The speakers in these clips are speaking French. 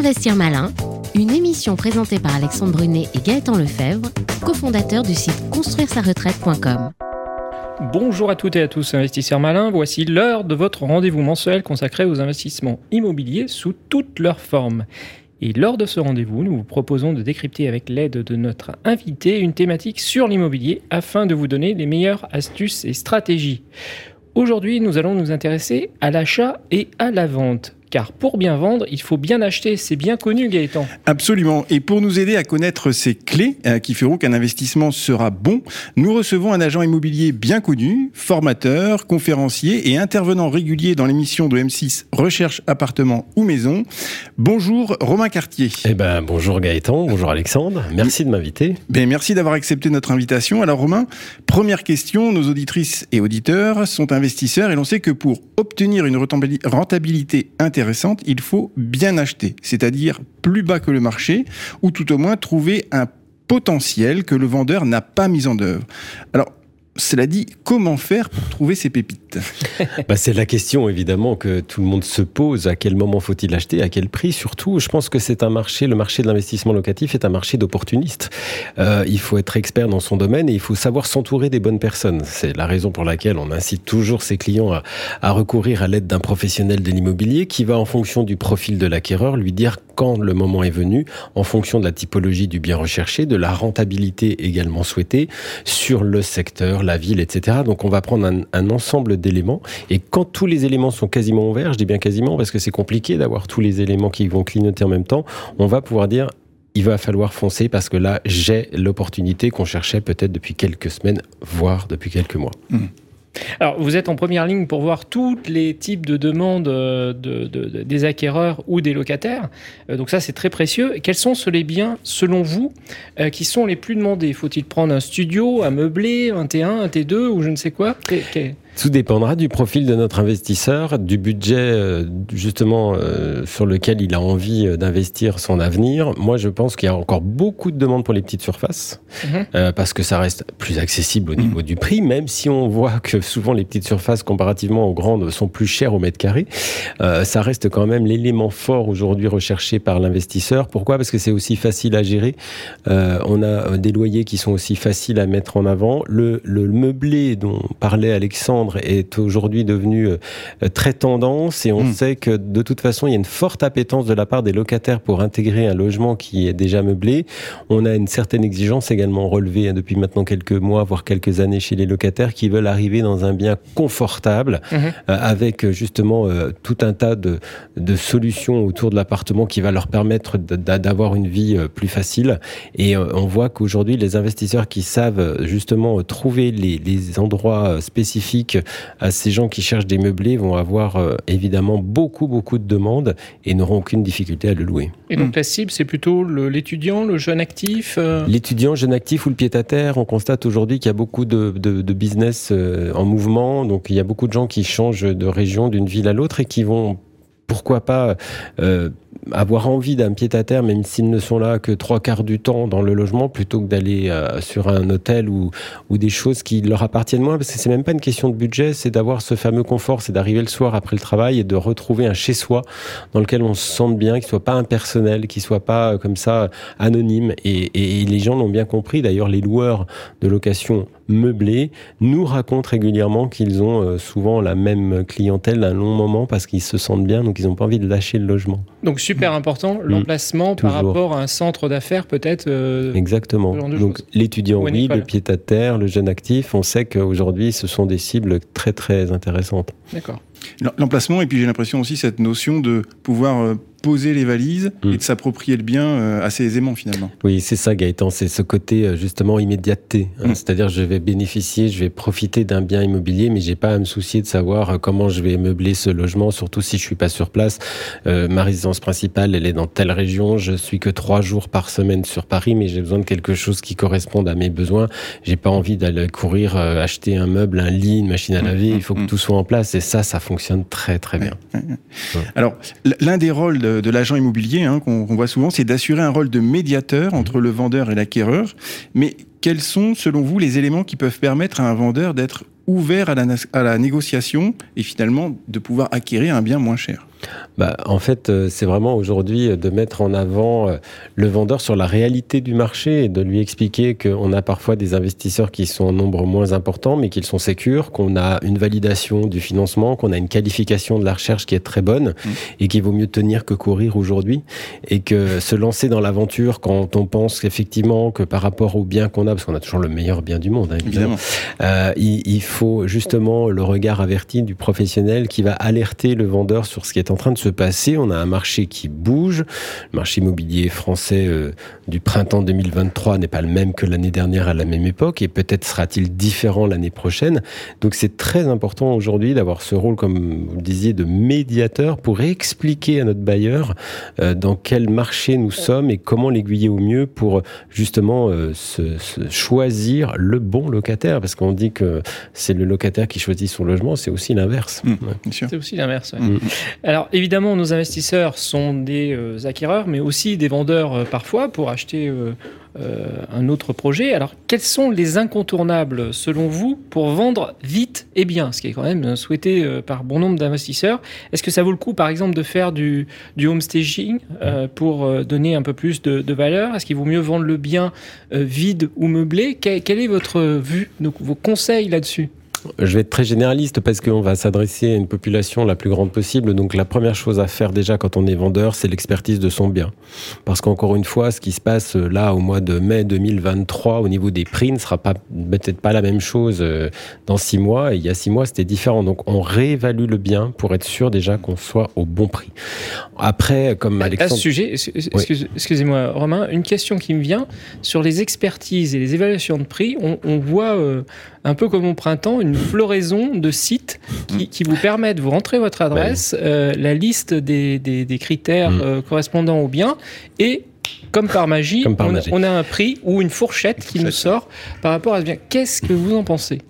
Investir Malin, une émission présentée par Alexandre Brunet et Gaëtan Lefebvre, cofondateurs du site construire-sa-retraite.com. Bonjour à toutes et à tous, investisseurs malins. Voici l'heure de votre rendez-vous mensuel consacré aux investissements immobiliers sous toutes leurs formes. Et lors de ce rendez-vous, nous vous proposons de décrypter avec l'aide de notre invité une thématique sur l'immobilier afin de vous donner les meilleures astuces et stratégies. Aujourd'hui, nous allons nous intéresser à l'achat et à la vente. Car pour bien vendre, il faut bien acheter. C'est bien connu, Gaëtan. Absolument. Et pour nous aider à connaître ces clés euh, qui feront qu'un investissement sera bon, nous recevons un agent immobilier bien connu, formateur, conférencier et intervenant régulier dans l'émission de M6 Recherche appartement ou maison. Bonjour Romain Cartier. Eh ben bonjour Gaëtan, bonjour Alexandre. Merci de m'inviter. Ben merci d'avoir accepté notre invitation. Alors Romain, première question, nos auditrices et auditeurs sont investisseurs et l'on sait que pour obtenir une rentabilité intéressante il faut bien acheter, c'est-à-dire plus bas que le marché, ou tout au moins trouver un potentiel que le vendeur n'a pas mis en œuvre. Alors, cela dit, comment faire pour trouver ces pépites? Bah, C'est la question évidemment que tout le monde se pose. À quel moment faut-il acheter À quel prix? Surtout, je pense que c'est un marché, le marché de l'investissement locatif est un marché d'opportunistes. Euh, il faut être expert dans son domaine et il faut savoir s'entourer des bonnes personnes. C'est la raison pour laquelle on incite toujours ses clients à, à recourir à l'aide d'un professionnel de l'immobilier qui va en fonction du profil de l'acquéreur lui dire quand le moment est venu, en fonction de la typologie du bien recherché, de la rentabilité également souhaitée sur le secteur, la ville, etc. Donc on va prendre un, ensemble d'éléments. Et quand tous les éléments sont quasiment ouverts, je dis bien quasiment parce que c'est compliqué d'avoir tous les éléments qui vont clignoter en même temps, on va pouvoir dire il va falloir foncer parce que là, j'ai l'opportunité qu'on cherchait peut-être depuis quelques semaines, voire depuis quelques mois. Mmh. Alors, vous êtes en première ligne pour voir tous les types de demandes euh, des acquéreurs ou des locataires. Euh, donc ça, c'est très précieux. Quels sont les biens, selon vous, euh, qui sont les plus demandés? Faut-il prendre un studio, un meublé, un T1, un T2 ou je ne sais quoi? Tout dépendra du profil de notre investisseur, du budget euh, justement euh, sur lequel il a envie euh, d'investir son avenir. Moi, je pense qu'il y a encore beaucoup de demandes pour les petites surfaces mhm. parce que ça reste plus accessible au niveau du prix, même si on voit que souvent les petites surfaces comparativement aux grandes sont plus chères au mètre carré. ça reste quand même l'élément fort aujourd'hui recherché par l'investisseur. Pourquoi? Parce que c'est aussi facile à gérer. on a des loyers qui sont aussi faciles à mettre en avant. Le, le meublé dont parlait Alexandre est aujourd'hui devenu euh, très tendance et on hmm. sait que de toute façon, il y a une forte appétence de la part des locataires pour intégrer un logement qui est déjà meublé. On a une certaine exigence également relevée hein, depuis maintenant quelques mois, voire quelques années chez les locataires qui veulent arriver dans un bien confortable mhm. euh, avec euh, justement tout un tas de, de solutions autour de l'appartement qui va leur permettre d'avoir une vie plus facile. Et on voit qu'aujourd'hui, les investisseurs qui savent justement trouver les, les endroits spécifiques à ces gens qui cherchent des meublés vont avoir euh, évidemment beaucoup, beaucoup de demandes et n'auront aucune difficulté à le louer. Et donc la cible, c'est plutôt l'étudiant, le, jeune actif euh? L'étudiant, jeune actif ou le pied-à-terre. On constate aujourd'hui qu'il y a beaucoup de, de, business euh, en mouvement. Donc il y a beaucoup de gens qui changent de région, d'une ville à l'autre et qui vont pourquoi pas avoir envie d'un pied-à-terre, même s'ils ne sont là que trois quarts du temps dans le logement, plutôt que d'aller euh, sur un hôtel ou, ou des choses qui leur appartiennent moins, parce que c'est même pas une question de budget, c'est d'avoir ce fameux confort, c'est d'arriver le soir après le travail et de retrouver un chez-soi dans lequel on se sente bien, qui soit pas impersonnel, qui soit pas euh, comme ça anonyme. Et, et les gens l'ont bien compris. D'ailleurs, les loueurs de location meublés nous racontent régulièrement qu'ils ont euh, souvent la même clientèle d'un long moment parce qu'ils se sentent bien, donc ils n'ont pas envie de lâcher le logement. Donc super important, mm. l'emplacement par rapport à un centre d'affaires peut-être. Euh, Exactement. donc l'étudiant oui, le pied à terre, le jeune actif, on sait qu'aujourd'hui ce sont des cibles très très intéressantes. D'accord. L'emplacement et puis j'ai l'impression aussi cette notion de pouvoir euh, poser les valises et mm. de s'approprier le bien euh, assez aisément finalement. Oui, c'est ça Gaëtan, c'est ce côté euh, justement immédiateté. Hein. Mm. C'est-à-dire je vais bénéficier, je vais profiter d'un bien immobilier, mais j'ai pas à me soucier de savoir euh, comment je vais meubler ce logement, surtout si je suis pas sur place. ma résidence principale, elle est dans telle région, je suis que trois jours par semaine sur Paris, mais j'ai besoin de quelque chose qui corresponde à mes besoins. J'ai pas envie d'aller courir acheter un meuble, un lit, une machine à mm, laver. Il faut que tout soit en place et ça, ça fonctionne très très bien. Alors l'un des rôles de de, l'agent immobilier hein, qu'on voit souvent, c'est d'assurer un rôle de médiateur entre le vendeur et l'acquéreur. Mais quels sont, selon vous, les éléments qui peuvent permettre à un vendeur d'être ouvert à la, à la négociation et finalement de pouvoir acquérir un bien moins cher? Bah, En fait, euh, c'est vraiment aujourd'hui de mettre en avant euh, le vendeur sur la réalité du marché et de lui expliquer qu'on a parfois des investisseurs qui sont en nombre moins important, mais qu'ils sont sécures, qu'on a une validation du financement, qu'on a une qualification de la recherche qui est très bonne mmh. et qu'il vaut mieux tenir que courir aujourd'hui et que se lancer dans l'aventure quand on pense effectivement que par rapport au bien qu'on a, parce qu'on a toujours le meilleur bien du monde, hein, évidemment, euh, il, il faut justement le regard averti du professionnel qui va alerter le vendeur sur ce qui est en train de se passer. On a un marché qui bouge. Le marché immobilier français euh, du printemps 2023 n'est pas le même que l'année dernière à la même époque et peut-être sera-t-il différent l'année prochaine. Donc c'est très important aujourd'hui d'avoir ce rôle, comme vous le disiez, de médiateur pour expliquer à notre bailleur euh, dans quel marché nous sommes et comment l'aiguiller au mieux pour justement euh, se, choisir le bon locataire. Parce qu'on dit que c'est le locataire qui choisit son logement, c'est aussi l'inverse. Mmh, c'est aussi l'inverse. Mmh. Alors évidemment, nos investisseurs sont des euh, acquéreurs, mais aussi des vendeurs euh, parfois pour acheter euh, un autre projet. Alors quels sont les incontournables selon vous pour vendre vite et bien, ce qui est quand même souhaité par bon nombre d'investisseurs? Est-ce que ça vaut le coup, par exemple, de faire du, du homestaging pour donner un peu plus de, valeur? Est-ce qu'il vaut mieux vendre le bien vide ou meublé? Quelle est votre vue, vos conseils là-dessus? Je vais être très généraliste parce qu'on va s'adresser à une population la plus grande possible. Donc la première chose à faire déjà quand on est vendeur, c'est l'expertise de son bien. Parce qu'encore une fois, ce qui se passe euh, là au mois de mai 2023 au niveau des prix ne sera peut-être pas la même chose euh, dans six mois. Et il y a six mois, c'était différent. Donc on réévalue le bien pour être sûr déjà qu'on soit au bon prix. Après, comme Alexandre... À ce sujet, excusez-moi Romain, une question qui me vient sur les expertises et les évaluations de prix. On, voit euh, un peu comme au printemps, une floraison de sites qui, vous permettent, vous rentrez votre adresse, euh, la liste des, critères mm. euh, correspondant au bien, et comme par magie, on, a un prix ou une fourchette qui nous sort par rapport à ce bien. Qu'est-ce que vous en pensez?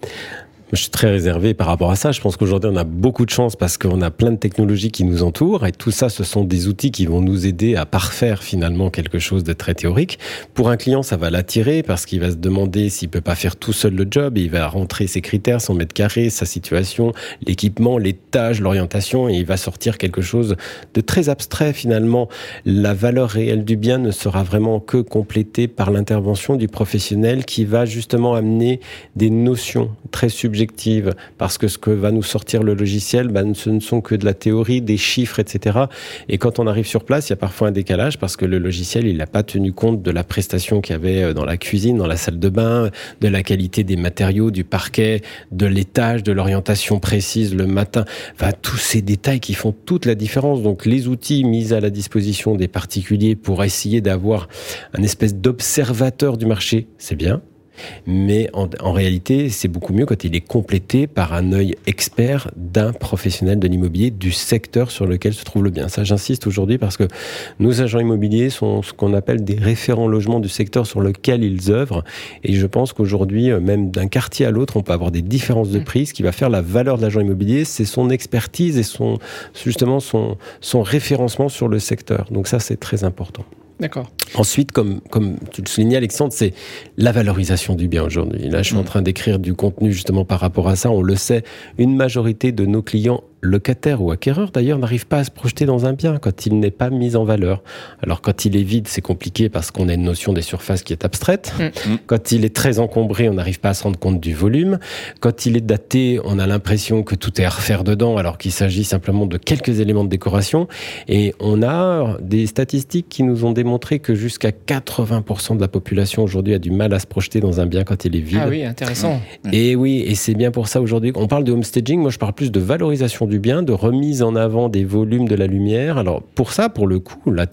Je suis très réservé par rapport à ça. Je pense qu'aujourd'hui, on a beaucoup de chance parce qu'on a plein de technologies qui nous entourent et tout ça, ce sont des outils qui vont nous aider à parfaire finalement quelque chose de très théorique. Pour un client, ça va l'attirer parce qu'il va se demander s'il peut pas faire tout seul le job et il va rentrer ses critères, son mètre carré, sa situation, l'équipement, les tâches, l'orientation et il va sortir quelque chose de très abstrait finalement. La valeur réelle du bien ne sera vraiment que complétée par l'intervention du professionnel qui va justement amener des notions très subjectives parce que ce que va nous sortir le logiciel, ben, ce ne sont que de la théorie, des chiffres, etc. Et quand on arrive sur place, il y a parfois un décalage parce que le logiciel, il n'a pas tenu compte de la prestation qu'il y avait euh, dans la cuisine, dans la salle de bain, de la qualité des matériaux, du parquet, de l'étage, de l'orientation précise le matin. Enfin, tous ces détails qui font toute la différence. Donc, les outils mis à la disposition des particuliers pour essayer d'avoir un espèce d'observateur du marché, c'est bien. Mais en, réalité, c'est beaucoup mieux quand il est complété par un œil expert d'un professionnel de l'immobilier du secteur sur lequel se trouve le bien. Ça, j'insiste aujourd'hui parce que nos agents immobiliers sont ce qu'on appelle des référents logements du secteur sur lequel ils œuvrent. Et je pense qu'aujourd'hui, euh, même d'un quartier à l'autre, on peut avoir des différences de mmh. prix. Ce qui va faire la valeur de l'agent immobilier, c'est son expertise et son, justement son, son référencement sur le secteur. Donc ça, c'est très important. D'accord. Ensuite, comme, comme tu le soulignais, Alexandre, c'est la valorisation du bien aujourd'hui. Là, je suis en mm. train d'écrire du contenu justement par rapport à ça. On le sait, une majorité de nos clients locataire ou acquéreur d'ailleurs n'arrive pas à se projeter dans un bien quand il n'est pas mis en valeur. Alors quand il est vide, c'est compliqué parce qu'on a une notion des surfaces qui est abstraite. Mm. Mm. Quand il est très encombré, on n'arrive pas à se rendre compte du volume. Quand il est daté, on a l'impression que tout est à refaire dedans alors qu'il s'agit simplement de quelques éléments de décoration. Et on a des statistiques qui nous ont démontré que jusqu'à 80% de la population aujourd'hui a du mal à se projeter dans un bien quand il est vide. Ah oui, intéressant. Et oui, et c'est bien pour ça aujourd'hui. On parle de homestaging, moi je parle plus de valorisation du bien, de remise en avant des volumes de la lumière. Alors pour ça, pour le coup, la,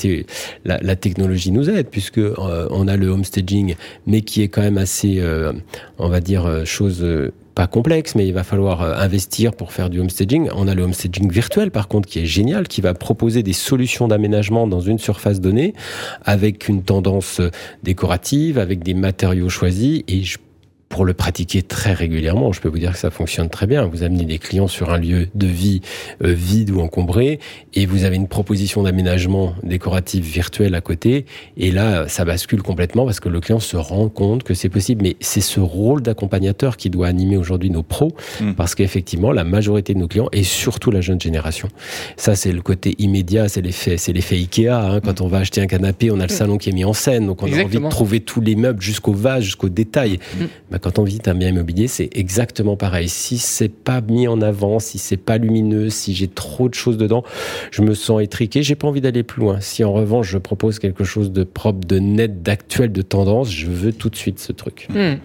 la, technologie nous aide puisque euh, on a le homestaging, mais qui est quand même assez, euh, on va dire, euh, chose pas complexe, mais il va falloir investir pour faire du homestaging. On a le homestaging virtuel, par contre, qui est génial, qui va proposer des solutions d'aménagement dans une surface donnée, avec une tendance décorative, avec des matériaux choisis. Et je pour le pratiquer très régulièrement. Je peux vous dire que ça fonctionne très bien. Vous amenez des clients sur un lieu de vie euh, vide ou encombré et vous avez une proposition d'aménagement décoratif virtuel à côté et là, ça bascule complètement parce que le client se rend compte que c'est possible. Mais c'est ce rôle d'accompagnateur qui doit animer aujourd'hui nos pros mmh. parce qu'effectivement, la majorité de nos clients et surtout la jeune génération, ça c'est le côté immédiat, c'est l'effet, c'est l'effet Ikea. Hein. Quand mmh. on va acheter un canapé, on a le mmh. salon qui est mis en scène, donc on a envie de trouver tous les meubles jusqu'au vase, jusqu'au détail. Bah, quand on visite un bien immobilier, c'est exactement pareil. Si c'est pas mis en avant, si c'est pas lumineux, si j'ai trop de choses dedans, je me sens étriqué, j'ai pas envie d'aller plus loin. Si en revanche je propose quelque chose de propre, de net, d'actuel, de tendance, je veux tout de suite ce truc. Hmm.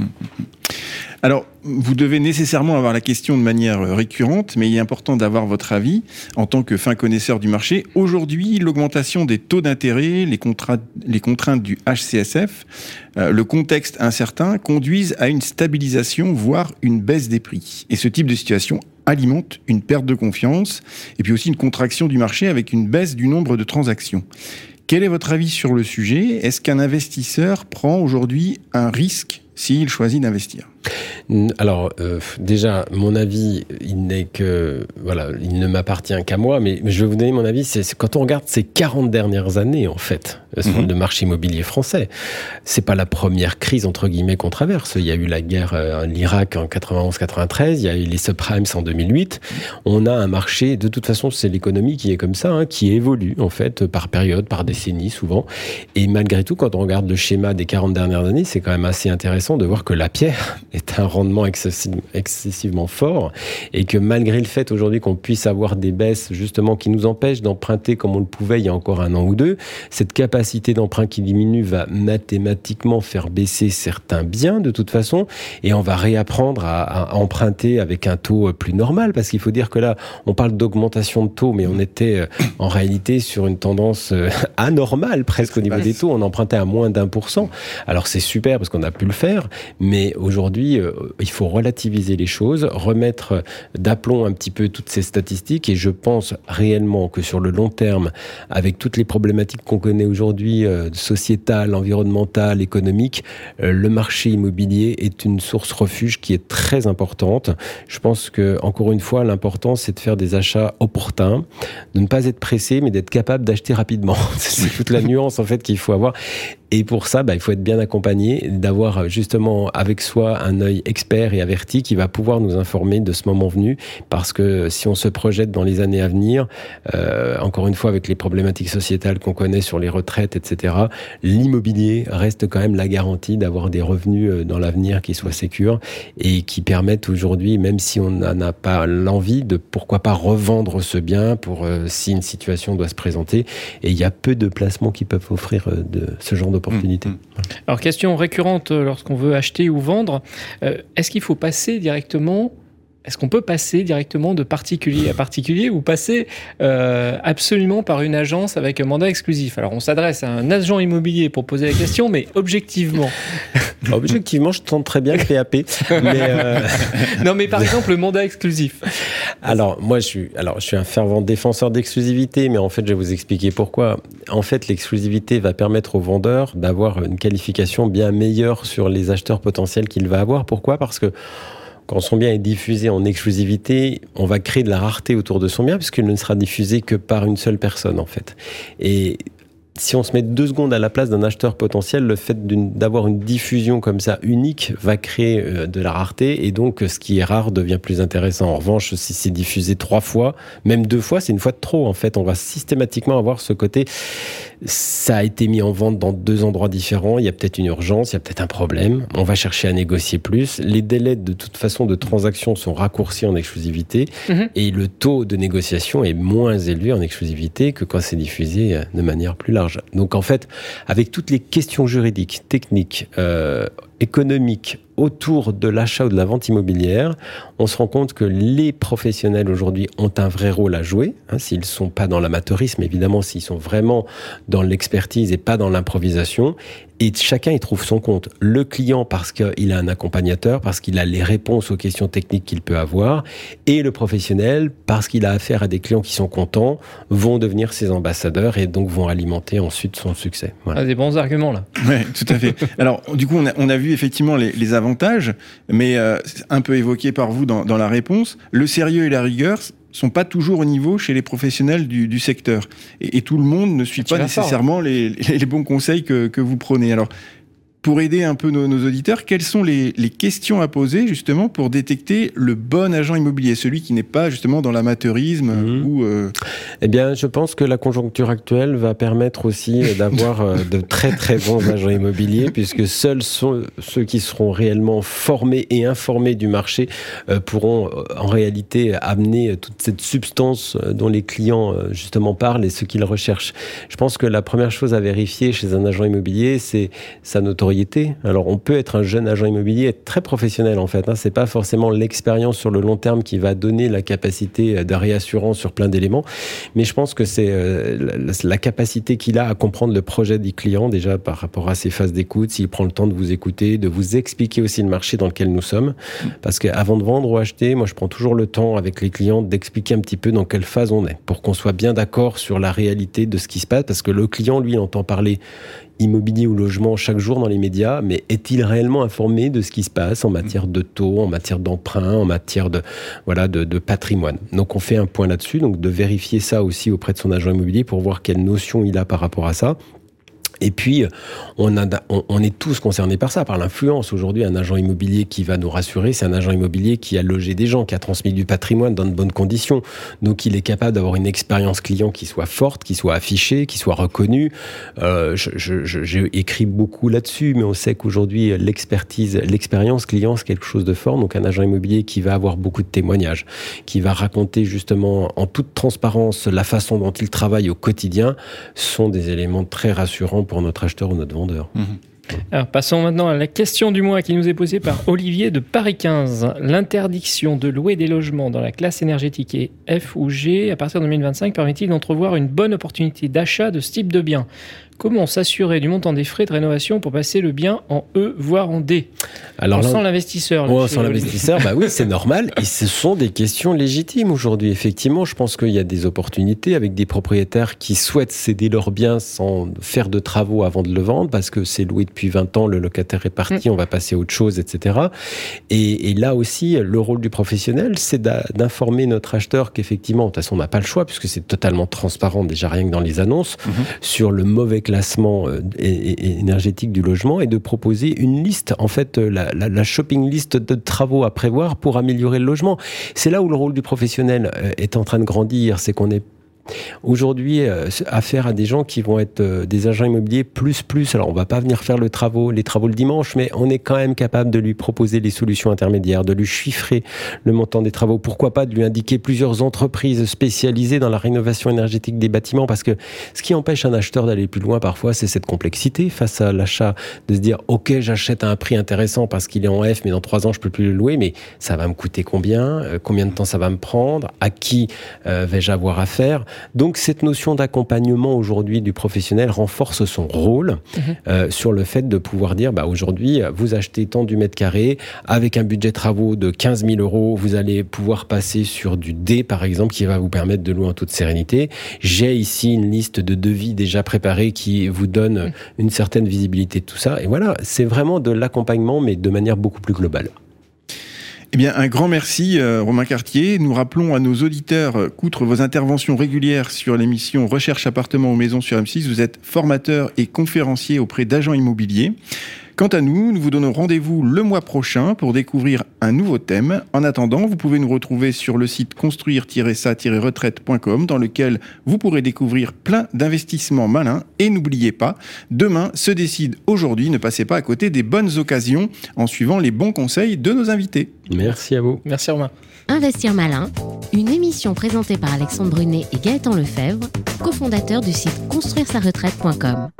Alors, vous devez nécessairement avoir la question de manière euh, récurrente, mais il est important d'avoir votre avis en tant que fin connaisseur du marché. Aujourd'hui, l'augmentation des taux d'intérêt, les, contraintes du HCSF, euh, le contexte incertain conduisent à une stabilisation, voire une baisse des prix. Et ce type de situation alimente une perte de confiance et puis aussi une contraction du marché avec une baisse du nombre de transactions. Quel est votre avis sur le sujet? Est-ce qu'un investisseur prend aujourd'hui un risque s'il choisit d'investir alors, euh, déjà, mon avis, il n'est que, voilà, il ne m'appartient qu'à moi, mais, je vais vous donner mon avis. C'est quand on regarde ces 40 dernières années, en fait, sur le marché immobilier français, c'est pas la première crise entre guillemets qu'on traverse. Il y a eu la guerre euh, en Irak en 91-93, il y a eu les subprimes en 2008. On a un marché, de toute façon, c'est l'économie qui est comme ça, hein, qui évolue en fait par période, par décennie souvent. Et malgré tout, quand on regarde le schéma des 40 dernières années, c'est quand même assez intéressant de voir que la pierre est un rendement excessivement fort et que malgré le fait aujourd'hui qu'on puisse avoir des baisses justement qui nous empêchent d'emprunter comme on le pouvait il y a encore un an ou deux, cette capacité d'emprunt qui diminue va mathématiquement faire baisser certains biens de toute façon et on va réapprendre à, emprunter avec un taux plus normal. Parce qu'il faut dire que là on parle d'augmentation de taux mais on était euh, en réalité sur une tendance euh, anormale presque au niveau des taux, on empruntait à moins d'un pour cent. Alors c'est super parce qu'on a pu le faire mais aujourd'hui euh, il faut relativiser les choses, remettre d'aplomb un petit peu toutes ces statistiques et je pense réellement que sur le long terme, avec toutes les problématiques qu'on connaît aujourd'hui, euh, sociétales, environnementales, économiques, euh, le marché immobilier est une source refuge qui est très importante. Je pense que, encore une fois, l'important, c'est de faire des achats opportuns, de ne pas être pressé, mais d'être capable d'acheter rapidement. c'est toute la nuance, en fait, qu'il faut avoir. Et pour ça, bah, il faut être bien accompagné, d'avoir justement avec soi un œil expert et averti qui va pouvoir nous informer de ce moment venu. Parce que si on se projette dans les années à venir, euh, encore une fois avec les problématiques sociétales qu'on connaît sur les retraites, etc., l'immobilier reste quand même la garantie d'avoir des revenus euh, dans l'avenir qui soient sécures et qui permettent aujourd'hui, même si on n'en a pas l'envie, de pourquoi pas revendre ce bien pour euh, si une situation doit se présenter. Et il y a peu de placements qui peuvent offrir de ce genre de Mmh, mmh. Alors, question récurrente euh, lorsqu'on veut acheter ou vendre, euh, est-ce qu'il faut passer directement est-ce qu'on peut passer directement de particulier à particulier ou passer euh, absolument par une agence avec un mandat exclusif? Alors on s'adresse à un agent immobilier pour poser la question, mais objectivement. objectivement, je tente très bien le PAP. Mais euh, non, mais par exemple le mandat exclusif. Alors moi, je suis, alors je suis un fervent défenseur d'exclusivité, mais en fait, je vais vous expliquer pourquoi. En fait, l'exclusivité va permettre au vendeur d'avoir une qualification bien meilleure sur les acheteurs potentiels qu'il va avoir. Pourquoi? Parce que quand son bien est diffusé en exclusivité, on va créer de la rareté autour de son bien puisqu'il ne sera diffusé que par une seule personne en fait. Si on se met deux secondes à la place d'un acheteur potentiel, le fait d'avoir une diffusion comme ça unique va créer euh, de la rareté et donc ce qui est rare devient plus intéressant. En revanche, si c'est diffusé trois fois, même deux fois, c'est une fois de trop en fait. On va systématiquement avoir ce côté ça a été mis en vente dans deux endroits différents. Il y a peut-être une urgence, il y a peut-être un problème. On va chercher à négocier plus. Les délais de toute façon de transaction sont raccourcis en exclusivité mhm. et le taux de négociation est moins élevé en exclusivité que quand c'est diffusé euh, de manière plus large. Donc en fait, avec toutes les questions juridiques, techniques, euh, économiques autour de l'achat ou de la vente immobilière, on se rend compte que les professionnels aujourd'hui ont un vrai rôle à jouer. Hein, s'ils ne sont pas dans l'amateurisme, évidemment, s'ils sont vraiment dans l'expertise et pas dans l'improvisation. Et chacun y trouve son compte. Le client parce qu'il a un accompagnateur, parce qu'il a les réponses aux questions techniques qu'il peut avoir, et le professionnel parce qu'il a affaire à des clients qui sont contents, vont devenir ses ambassadeurs et donc vont alimenter ensuite son succès. Voilà. Ah, des bons arguments là. Oui, tout à fait. Alors du coup, on a, vu effectivement les, les davantage, mais euh, un peu évoqué par vous dans, la réponse, le sérieux et la rigueur sont pas toujours au niveau chez les professionnels du, secteur. Et, tout le monde ne suit pas nécessairement les, les, bons conseils que, que vous prenez. Alors, pour aider un peu nos, auditeurs, quelles sont les, questions à poser justement pour détecter le bon agent immobilier, celui qui n'est pas justement dans l'amateurisme mhm. ou euh, Eh bien, je pense que la conjoncture actuelle va permettre aussi d'avoir euh, de très très bons agents immobiliers, puisque seuls sont ceux qui seront réellement formés et informés du marché euh, pourront en réalité amener toute cette substance dont les clients justement parlent et ce qu'ils recherchent. Je pense que la première chose à vérifier chez un agent immobilier, c'est sa notoriété alors on peut être un jeune agent immobilier, être très professionnel en fait. Hein. C'est pas forcément l'expérience sur le long terme qui va donner la capacité euh, de réassurance sur plein d'éléments, mais je pense que c'est euh, la, capacité qu'il a à comprendre le projet du client déjà par rapport à ses phases d'écoute, s'il prend le temps de vous écouter, de vous expliquer aussi le marché dans lequel nous sommes. Parce qu'avant de vendre ou acheter, moi je prends toujours le temps avec les clients d'expliquer un petit peu dans quelle phase on est pour qu'on soit bien d'accord sur la réalité de ce qui se passe parce que le client lui entend parler immobilier ou logement chaque jour dans les médias, mais est-il réellement informé de ce qui se passe en matière de taux, en matière d'emprunt, en matière de, voilà, de, de patrimoine? Donc on fait un point là-dessus, donc de vérifier ça aussi auprès de son agent immobilier pour voir quelle notion il a par rapport à ça. Et puis, on, est tous concernés par ça, par l'influence. Aujourd'hui, un agent immobilier qui va nous rassurer, c'est un agent immobilier qui a logé des gens, qui a transmis du patrimoine dans de bonnes conditions. Donc, il est capable d'avoir une expérience client qui soit forte, qui soit affichée, qui soit reconnue. Euh, J'ai écrit beaucoup là-dessus, mais on sait qu'aujourd'hui, l'expertise, l'expérience client, c'est quelque chose de fort. Donc, un agent immobilier qui va avoir beaucoup de témoignages, qui va raconter justement en toute transparence la façon dont il travaille au quotidien, sont des éléments très rassurants notre acheteur ou notre vendeur. Mhm. Alors, passons maintenant à la question du mois qui nous est posée par Olivier de Paris 15. L'interdiction de louer des logements dans la classe énergétique F ou G à partir de 2025 permet-il d'entrevoir une bonne opportunité d'achat de ce type de bien Comment s'assurer du montant des frais de rénovation pour passer le bien en E, voire en D? Alors, On sent l'investisseur. On sent l'investisseur, bah oui, c'est normal. Et ce sont des questions légitimes aujourd'hui. Effectivement, je pense qu'il y a des opportunités avec des propriétaires qui souhaitent céder leur bien sans faire de travaux avant de le vendre, parce que c'est loué depuis 20 ans, le locataire est parti, mm. on va passer à autre chose, etc. Et, là aussi, le rôle du professionnel, c'est d'informer notre acheteur qu'effectivement, de toute façon, on n'a pas le choix, puisque c'est totalement transparent, déjà rien que dans les annonces, mm-hmm. sur le mauvais classement euh, énergétique du logement et de proposer une liste, en fait, euh, la, shopping list de travaux à prévoir pour améliorer le logement. C'est là où le rôle du professionnel euh, est en train de grandir, c'est qu'on est Aujourd'hui, euh, affaire à des gens qui vont être euh, des agents immobiliers plus plus. Alors, on va pas venir faire le travaux, les travaux le dimanche, mais on est quand même capable de lui proposer des solutions intermédiaires, de lui chiffrer le montant des travaux. Pourquoi pas de lui indiquer plusieurs entreprises spécialisées dans la rénovation énergétique des bâtiments? Parce que ce qui empêche un acheteur d'aller plus loin parfois, c'est cette complexité face à l'achat, de se dire ok, j'achète à un prix intéressant parce qu'il est en F, mais dans trois ans je peux plus le louer, mais ça va me coûter combien? Euh, Combien de temps ça va me prendre? À qui vais-je avoir affaire? Donc cette notion d'accompagnement aujourd'hui du professionnel renforce son rôle mhm. euh, sur le fait de pouvoir dire bah, aujourd'hui, vous achetez tant du mètre carré, avec un budget travaux de 15 000 euros, vous allez pouvoir passer sur du D par exemple qui va vous permettre de louer en toute sérénité. J'ai ici une liste de devis déjà préparés qui vous donne une certaine visibilité de tout ça. Et voilà, c'est vraiment de l'accompagnement mais de manière beaucoup plus globale. Eh bien, un grand merci, euh, Romain Cartier. Nous rappelons à nos auditeurs euh, qu'outre vos interventions régulières sur l'émission Recherche appartement ou maison sur M6, vous êtes formateur et conférencier auprès d'agents immobiliers. Quant à nous, nous vous donnons rendez-vous le mois prochain pour découvrir un nouveau thème. En attendant, vous pouvez nous retrouver sur le site construire-ça-retraite.com dans lequel vous pourrez découvrir plein d'investissements malins. Et n'oubliez pas, demain se décide aujourd'hui, ne passez pas à côté des bonnes occasions en suivant les bons conseils de nos invités. Merci à vous. Merci Romain. Investir malin, une émission présentée par Alexandre Brunet et Gaëtan Lefebvre, cofondateurs du site construire-sa-retraite.com.